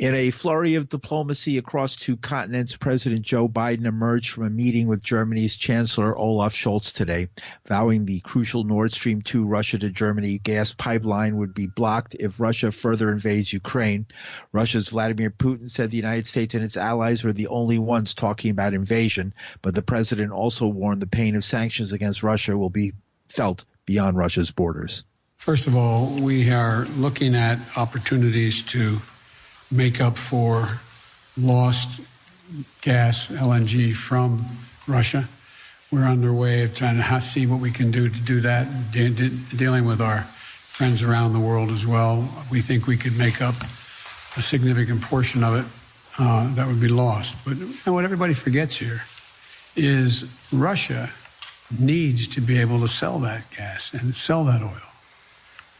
In a flurry of diplomacy across two continents, President Joe Biden emerged from a meeting with Germany's Chancellor Olaf Scholz today, vowing the crucial Nord Stream 2 Russia to Germany gas pipeline would be blocked if Russia further invades Ukraine. Russia's Vladimir Putin said the United States and its allies were the only ones talking about invasion, but the president also warned the pain of sanctions against Russia will be felt beyond Russia's borders. First of all, we are looking at opportunities to make up for lost gas, LNG from Russia. We're underway of trying to see what we can do to do that, de- de- dealing with our friends around the world as well. We think we could make up a significant portion of it uh, that would be lost. But you know, what everybody forgets here is Russia needs to be able to sell that gas and sell that oil.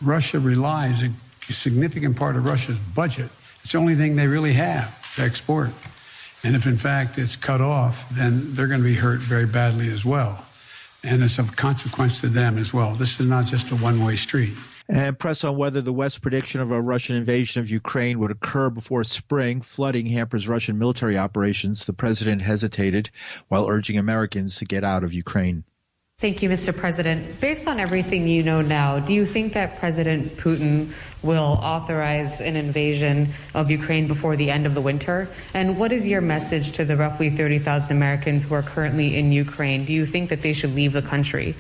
Russia relies a significant part of Russia's budget it's the only thing they really have to export. And if in fact it's cut off, then they're going to be hurt very badly as well. And it's of consequence to them as well. This is not just a one way street. And press on whether the West's prediction of a Russian invasion of Ukraine would occur before spring. Flooding hampers Russian military operations. The president hesitated while urging Americans to get out of Ukraine. Thank you, Mr. President. Based on everything you know now, do you think that President Putin will authorize an invasion of Ukraine before the end of the winter? And what is your message to the roughly 30,000 Americans who are currently in Ukraine? Do you think that they should leave the country?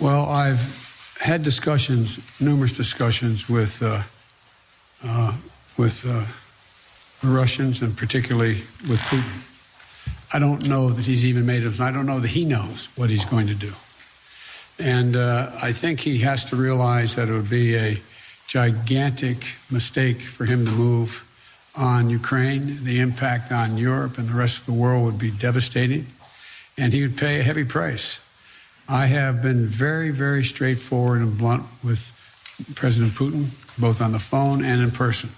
Well, I've had discussions, numerous discussions with uh, uh, with uh, the Russians and particularly with Putin. I don't know that he's even made it. I don't know that he knows what he's going to do. And uh, I think he has to realize that it would be a gigantic mistake for him to move on Ukraine. The impact on Europe and the rest of the world would be devastating, and he would pay a heavy price. I have been very, very straightforward and blunt with President Putin, both on the phone and in person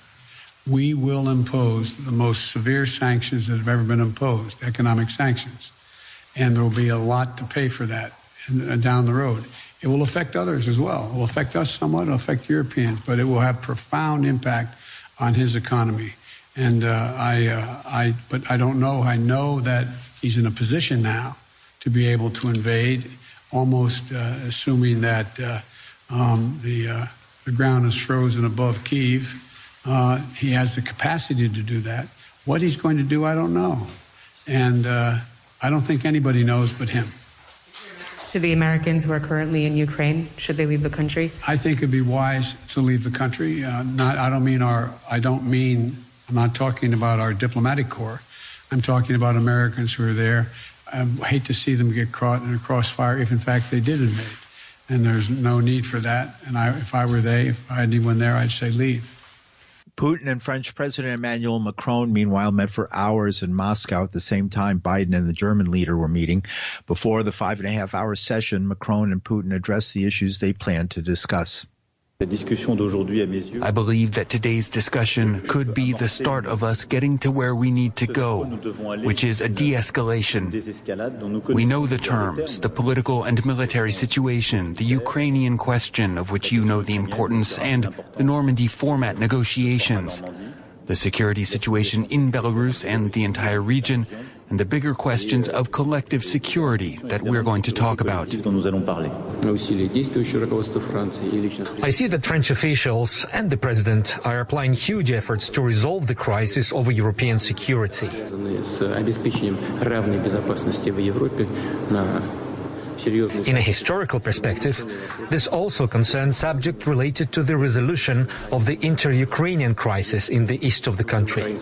we will impose the most severe sanctions that have ever been imposed, economic sanctions. And there will be a lot to pay for that uh, down the road. It will affect others as well. It will affect us somewhat, it will affect Europeans, but it will have profound impact on his economy. And uh, I, uh, I, but I don't know. I know that he's in a position now to be able to invade, almost uh, assuming that uh, um, the uh, the ground is frozen above Kiev uh, he has the capacity to do that. What he's going to do, I don't know. And uh, I don't think anybody knows but him. To the Americans who are currently in Ukraine, should they leave the country? I think it'd be wise to leave the country. Uh, not, I don't mean our. I don't mean. I'm not talking about our diplomatic corps. I'm talking about Americans who are there. I hate to see them get caught in a crossfire if, in fact, they did invade. And there's no need for that. And I, if I were they, if I had anyone there, I'd say leave. Putin and French President Emmanuel Macron, meanwhile, met for hours in Moscow at the same time Biden and the German leader were meeting. Before the five and a half hour session, Macron and Putin addressed the issues they planned to discuss. I believe that today's discussion could be the start of us getting to where we need to go, which is a de-escalation. We know the terms, the political and military situation, the Ukrainian question of which you know the importance, and the Normandy format negotiations, the security situation in Belarus and the entire region, and the bigger questions of collective security that we're going to talk about. I see that French officials and the president are applying huge efforts to resolve the crisis over European security. In a historical perspective, this also concerns subjects related to the resolution of the inter-Ukrainian crisis in the east of the country.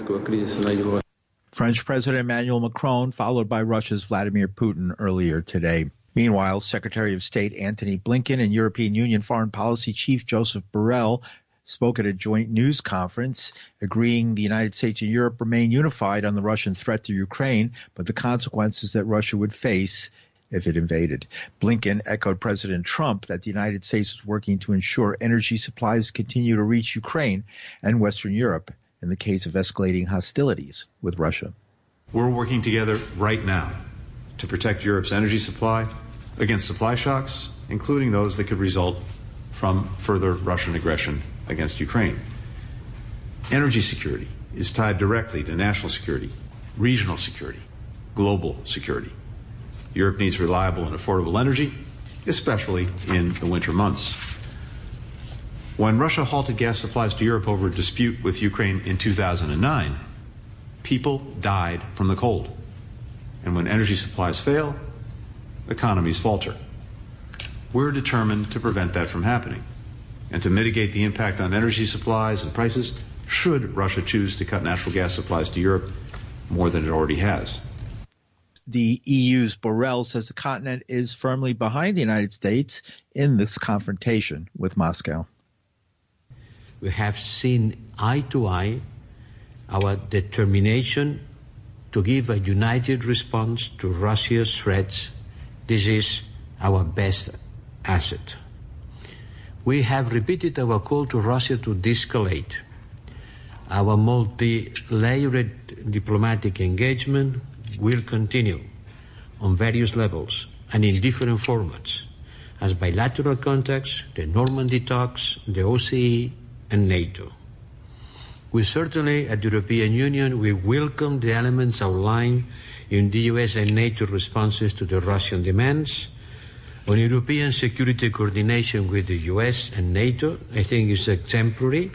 French President Emmanuel Macron, followed by Russia's Vladimir Putin earlier today. Meanwhile, Secretary of State Antony Blinken and European Union Foreign Policy Chief Joseph Borrell spoke at a joint news conference, agreeing the United States and Europe remain unified on the Russian threat to Ukraine, but the consequences that Russia would face if it invaded. Blinken echoed President Trump that the United States is working to ensure energy supplies continue to reach Ukraine and Western Europe in the case of escalating hostilities with Russia. We're working together right now to protect Europe's energy supply against supply shocks, including those that could result from further Russian aggression against Ukraine. Energy security is tied directly to national security, regional security, global security. Europe needs reliable and affordable energy, especially in the winter months. When Russia halted gas supplies to Europe over a dispute with Ukraine in 2009, people died from the cold. And when energy supplies fail, economies falter. We're determined to prevent that from happening and to mitigate the impact on energy supplies and prices should Russia choose to cut natural gas supplies to Europe more than it already has. The EU's Borrell says the continent is firmly behind the United States in this confrontation with Moscow. We have seen eye to eye our determination to give a united response to Russia's threats. This is our best asset. We have repeated our call to Russia to de escalate our multi-layered diplomatic engagement will continue on various levels and in different formats as bilateral contacts, the Normandy talks, the OCE, and NATO. We certainly, at the European Union, we welcome the elements outlined in the US and NATO responses to the Russian demands. On European security coordination with the US and NATO, I think is exemplary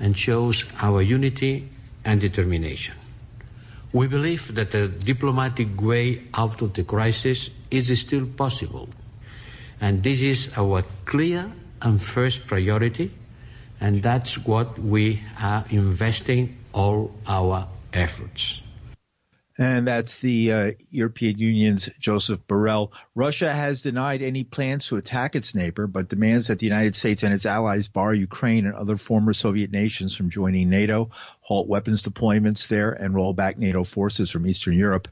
and shows our unity and determination. We believe that a diplomatic way out of the crisis is still possible, and this is our clear and first priority, and that's what we are investing all our efforts and that's the uh, European Union's Joseph Borrell. Russia has denied any plans to attack its neighbor, but demands that the United States and its allies bar Ukraine and other former Soviet nations from joining NATO, halt weapons deployments there, and roll back NATO forces from Eastern Europe.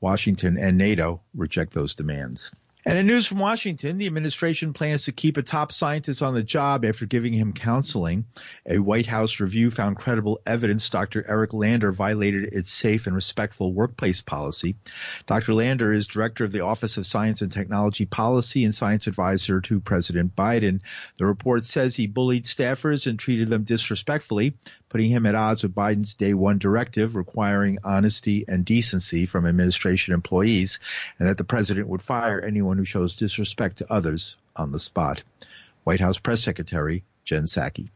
Washington and NATO reject those demands. And in news from Washington, the administration plans to keep a top scientist on the job after giving him counseling. A White House review found credible evidence Dr. Eric Lander violated its safe and respectful workplace policy. Dr. Lander is director of the Office of Science and Technology Policy and science advisor to President Biden. The report says he bullied staffers and treated them disrespectfully, putting him at odds with Biden's day one directive requiring honesty and decency from administration employees, and that the president would fire anyone who shows disrespect to others on the spot. White House Press Secretary Jen Psaki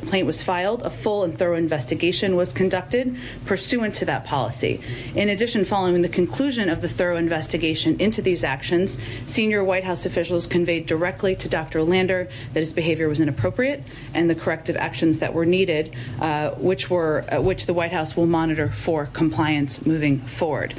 complaint was filed, a full and thorough investigation was conducted pursuant to that policy. In addition, following the conclusion of the thorough investigation into these actions, senior White House officials conveyed directly to Dr. Lander that his behavior was inappropriate and the corrective actions that were needed, uh, which were uh, which the White House will monitor for compliance moving forward.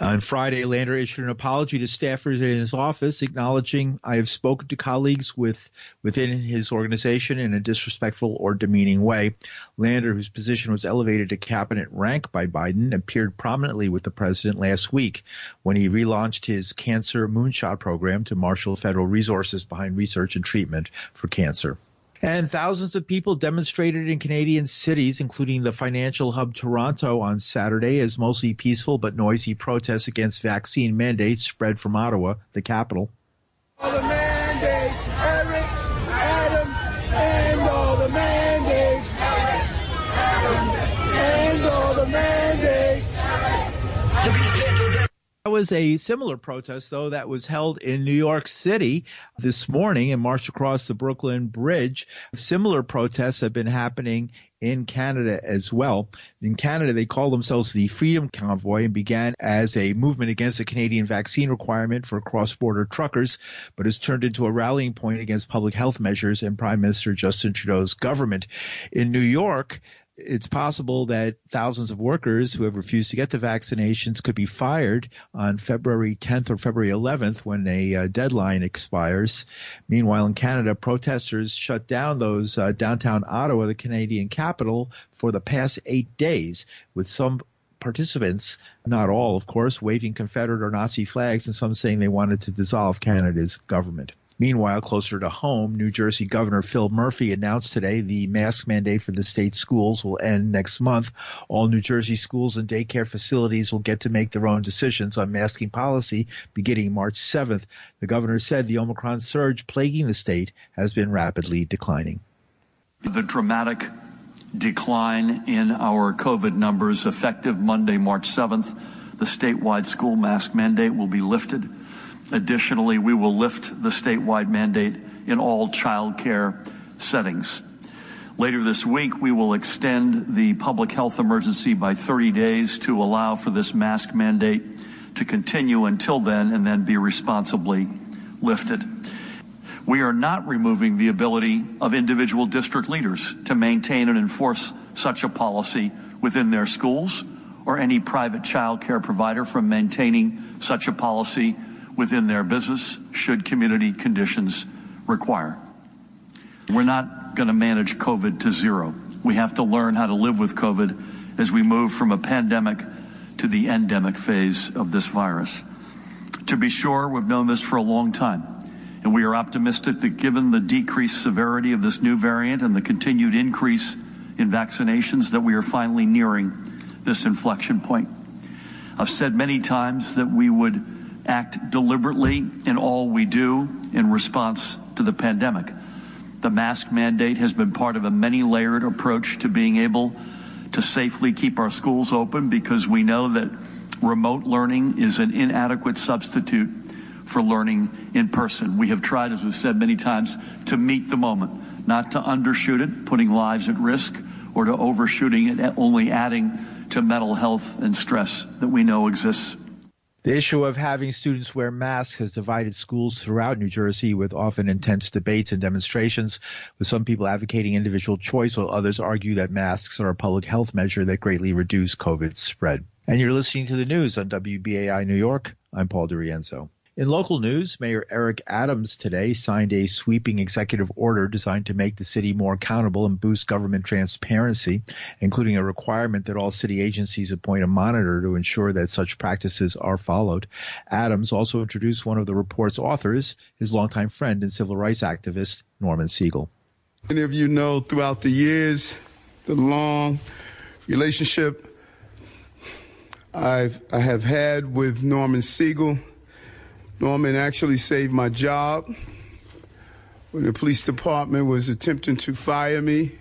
On Friday, Lander issued an apology to staffers in his office, acknowledging, I have spoken to colleagues with, within his organization in a disrespectful or demeaning way. Lander, whose position was elevated to cabinet rank by Biden, appeared prominently with the president last week when he relaunched his Cancer Moonshot program to marshal federal resources behind research and treatment for cancer. And thousands of people demonstrated in Canadian cities, including the financial hub Toronto on Saturday, as mostly peaceful but noisy protests against vaccine mandates spread from Ottawa, the capital. All was a similar protest, though, that was held in New York City this morning and marched across the Brooklyn Bridge. Similar protests have been happening in Canada as well. In Canada, they call themselves the Freedom Convoy and began as a movement against the Canadian vaccine requirement for cross border truckers, but has turned into a rallying point against public health measures and Prime Minister Justin Trudeau's government. In New York, it's possible that thousands of workers who have refused to get the vaccinations could be fired on February 10th or February 11th when a uh, deadline expires. Meanwhile, in Canada, protesters shut down those uh, downtown Ottawa, the Canadian capital, for the past eight days, with some participants, not all, of course, waving Confederate or Nazi flags and some saying they wanted to dissolve Canada's government. Meanwhile, closer to home, New Jersey Governor Phil Murphy announced today the mask mandate for the state schools will end next month. All New Jersey schools and daycare facilities will get to make their own decisions on masking policy beginning March 7th. The governor said the Omicron surge plaguing the state has been rapidly declining. The dramatic decline in our COVID numbers effective Monday, March 7th. The statewide school mask mandate will be lifted. Additionally, we will lift the statewide mandate in all child care settings. Later this week, we will extend the public health emergency by 30 days to allow for this mask mandate to continue until then and then be responsibly lifted. We are not removing the ability of individual district leaders to maintain and enforce such a policy within their schools or any private child care provider from maintaining such a policy within their business should community conditions require. We're not going to manage COVID to zero. We have to learn how to live with COVID as we move from a pandemic to the endemic phase of this virus. To be sure, we've known this for a long time. And we are optimistic that given the decreased severity of this new variant and the continued increase in vaccinations that we are finally nearing this inflection point. I've said many times that we would act deliberately in all we do in response to the pandemic. The mask mandate has been part of a many layered approach to being able to safely keep our schools open because we know that remote learning is an inadequate substitute for learning in person. We have tried, as we've said many times, to meet the moment, not to undershoot it, putting lives at risk, or to overshooting it, only adding to mental health and stress that we know exists. The issue of having students wear masks has divided schools throughout New Jersey with often intense debates and demonstrations, with some people advocating individual choice while others argue that masks are a public health measure that greatly reduce COVID spread. And you're listening to the news on WBAI New York. I'm Paul DeRienzo. In local news, Mayor Eric Adams today signed a sweeping executive order designed to make the city more accountable and boost government transparency, including a requirement that all city agencies appoint a monitor to ensure that such practices are followed. Adams also introduced one of the report's authors, his longtime friend and civil rights activist, Norman Siegel. Many of you know throughout the years, the long relationship I've, I have had with Norman Siegel Norman actually saved my job when the police department was attempting to fire me.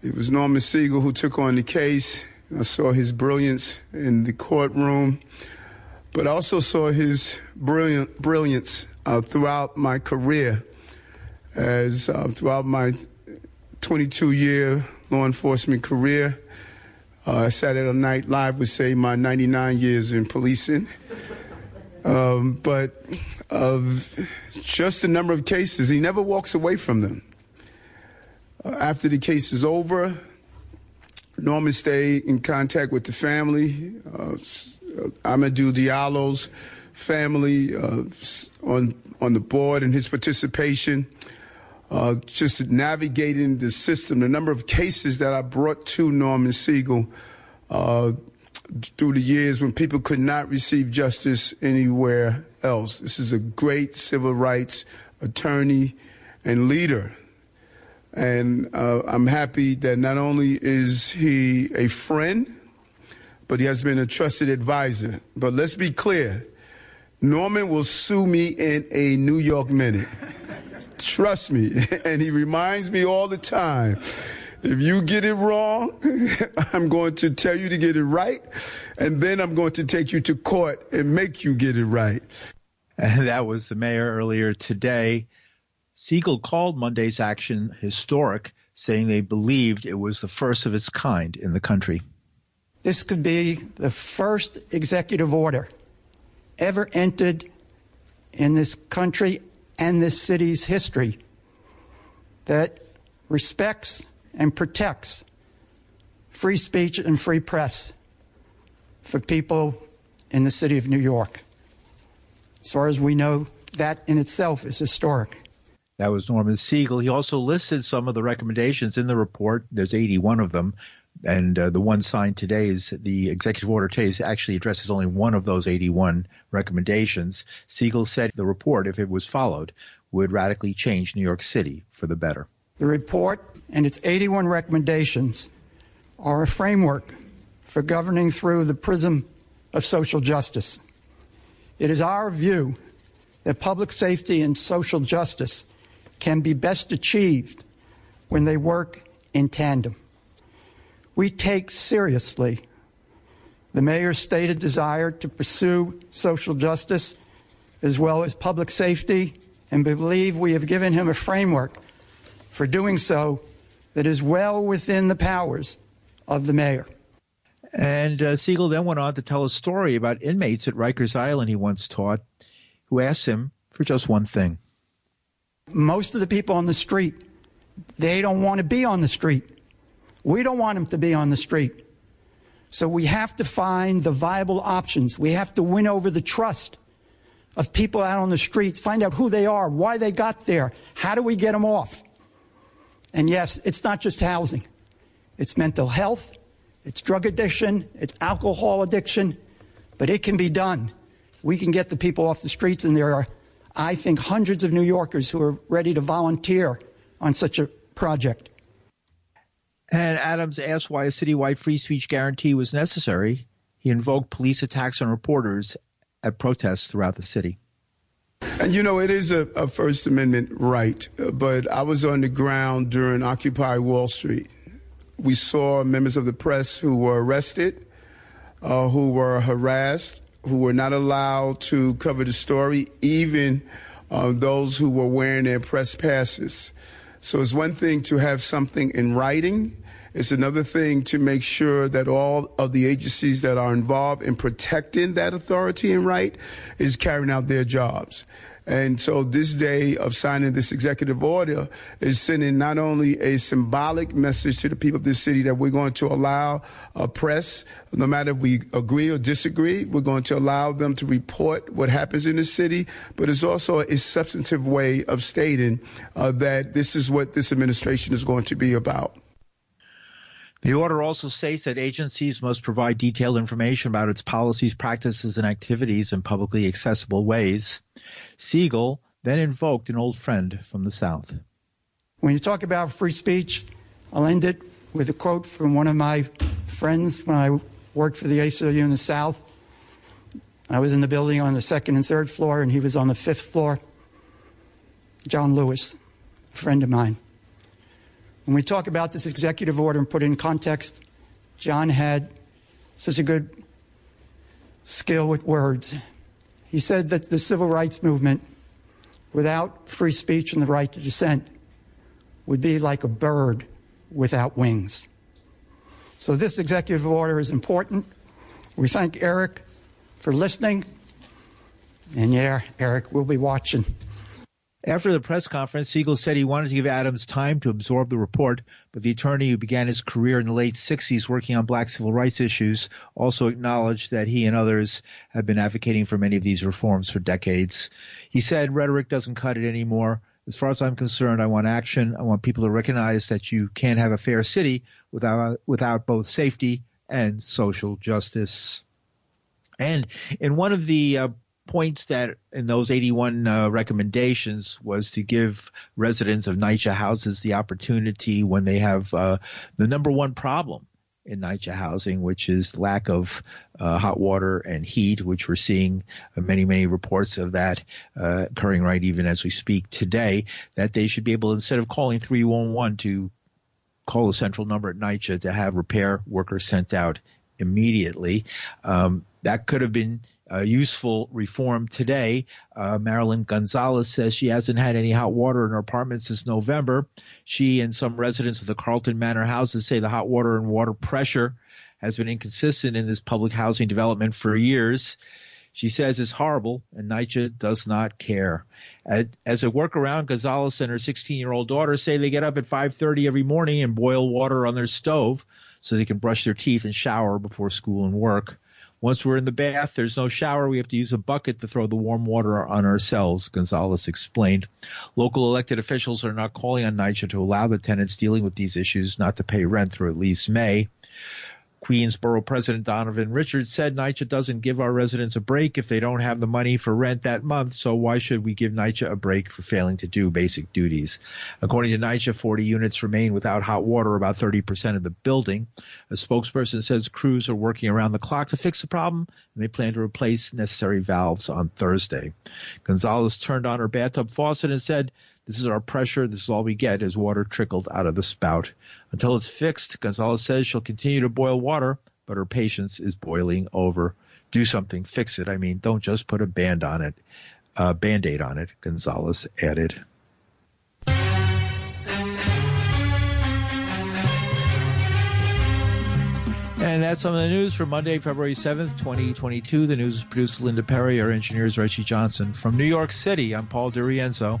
It was Norman Siegel who took on the case. I saw his brilliance in the courtroom, but I also saw his brilliant brilliance uh, throughout my career, as uh, throughout my 22-year law enforcement career. Uh, Saturday Night Live would say my 99 years in policing. Um, but of just the number of cases, he never walks away from them. Uh, after the case is over, Norman stayed in contact with the family, uh, Amadou Diallo's family uh, on on the board and his participation. Uh, just navigating the system, the number of cases that I brought to Norman Siegel uh, through the years when people could not receive justice anywhere else. This is a great civil rights attorney and leader. And uh, I'm happy that not only is he a friend, but he has been a trusted advisor. But let's be clear Norman will sue me in a New York minute. Trust me. And he reminds me all the time if you get it wrong, I'm going to tell you to get it right, and then I'm going to take you to court and make you get it right. And that was the mayor earlier today. Siegel called Monday's action historic, saying they believed it was the first of its kind in the country. This could be the first executive order ever entered in this country and this city's history that respects and protects free speech and free press for people in the city of New York. As far as we know, that in itself is historic. That was Norman Siegel. He also listed some of the recommendations in the report. There's 81 of them. And uh, the one signed today is the executive order today actually addresses only one of those 81 recommendations. Siegel said the report, if it was followed, would radically change New York City for the better. The report and its 81 recommendations are a framework for governing through the prism of social justice. It is our view that public safety and social justice can be best achieved when they work in tandem. we take seriously the mayor's stated desire to pursue social justice as well as public safety and believe we have given him a framework for doing so that is well within the powers of the mayor. And uh, Siegel then went on to tell a story about inmates at Rikers Island he once taught who asked him for just one thing. Most of the people on the street, they don't want to be on the street. We don't want them to be on the street. So we have to find the viable options. We have to win over the trust of people out on the streets, find out who they are, why they got there, how do we get them off? And yes, it's not just housing. It's mental health, it's drug addiction, it's alcohol addiction, but it can be done. We can get the people off the streets, and there are, I think, hundreds of New Yorkers who are ready to volunteer on such a project. And Adams asked why a citywide free speech guarantee was necessary. He invoked police attacks on reporters at protests throughout the city. And you know, it is a, a, First Amendment right, but I was on the ground during Occupy Wall Street. We saw members of the press who were arrested, uh, who were harassed, who were not allowed to cover the story, even uh, those who were wearing their press passes. So it's one thing to have something in writing. It's another thing to make sure that all of the agencies that are involved in protecting that authority and right is carrying out their jobs. And so this day of signing this executive order is sending not only a symbolic message to the people of this city that we're going to allow a press, no matter if we agree or disagree, we're going to allow them to report what happens in the city, but it's also a substantive way of stating uh, that this is what this administration is going to be about. The order also states that agencies must provide detailed information about its policies, practices, and activities in publicly accessible ways. Siegel then invoked an old friend from the South. When you talk about free speech, I'll end it with a quote from one of my friends when I worked for the ACLU in the South. I was in the building on the second and third floor, and he was on the fifth floor. John Lewis, a friend of mine. When we talk about this executive order and put it in context, John had such a good skill with words. He said that the civil rights movement, without free speech and the right to dissent, would be like a bird without wings. So this executive order is important. We thank Eric for listening. And yeah, Eric, we'll be watching. After the press conference, Siegel said he wanted to give Adams time to absorb the report, but the attorney who began his career in the late 60s working on black civil rights issues also acknowledged that he and others have been advocating for many of these reforms for decades. He said rhetoric doesn't cut it anymore. As far as I'm concerned, I want action. I want people to recognize that you can't have a fair city without without both safety and social justice. And in one of the uh, points that in those 81 uh, recommendations was to give residents of NYCHA houses the opportunity when they have uh, the number one problem in NYCHA housing, which is lack of uh, hot water and heat, which we're seeing many, many reports of that uh, occurring right even as we speak today, that they should be able, instead of calling 311 to call a central number at NYCHA to have repair workers sent out immediately. Um, that could have been a useful reform today. Uh, Marilyn Gonzalez says she hasn't had any hot water in her apartment since November. She and some residents of the Carleton Manor houses say the hot water and water pressure has been inconsistent in this public housing development for years. She says it's horrible, and NYCHA does not care. As a workaround, Gonzalez and her 16-year-old daughter say they get up at 5:30 every morning and boil water on their stove so they can brush their teeth and shower before school and work. Once we're in the bath, there's no shower. We have to use a bucket to throw the warm water on ourselves, Gonzalez explained. Local elected officials are not calling on NYCHA to allow the tenants dealing with these issues not to pay rent through at least May. Queensborough President Donovan Richards said NYCHA doesn't give our residents a break if they don't have the money for rent that month, so why should we give NYCHA a break for failing to do basic duties? According to NYCHA, 40 units remain without hot water, about 30% of the building. A spokesperson says crews are working around the clock to fix the problem, and they plan to replace necessary valves on Thursday. Gonzalez turned on her bathtub faucet and said, This is our pressure. This is all we get as water trickled out of the spout. Until it's fixed, Gonzalez says she'll continue to boil water, but her patience is boiling over. Do something, fix it. I mean, don't just put a band on it, uh, band-aid on it, Gonzalez added. And that's some of the news for Monday, February 7th, 2022. The news is produced by Linda Perry. Our engineer is Reggie Johnson. From New York City, I'm Paul DeRienzo.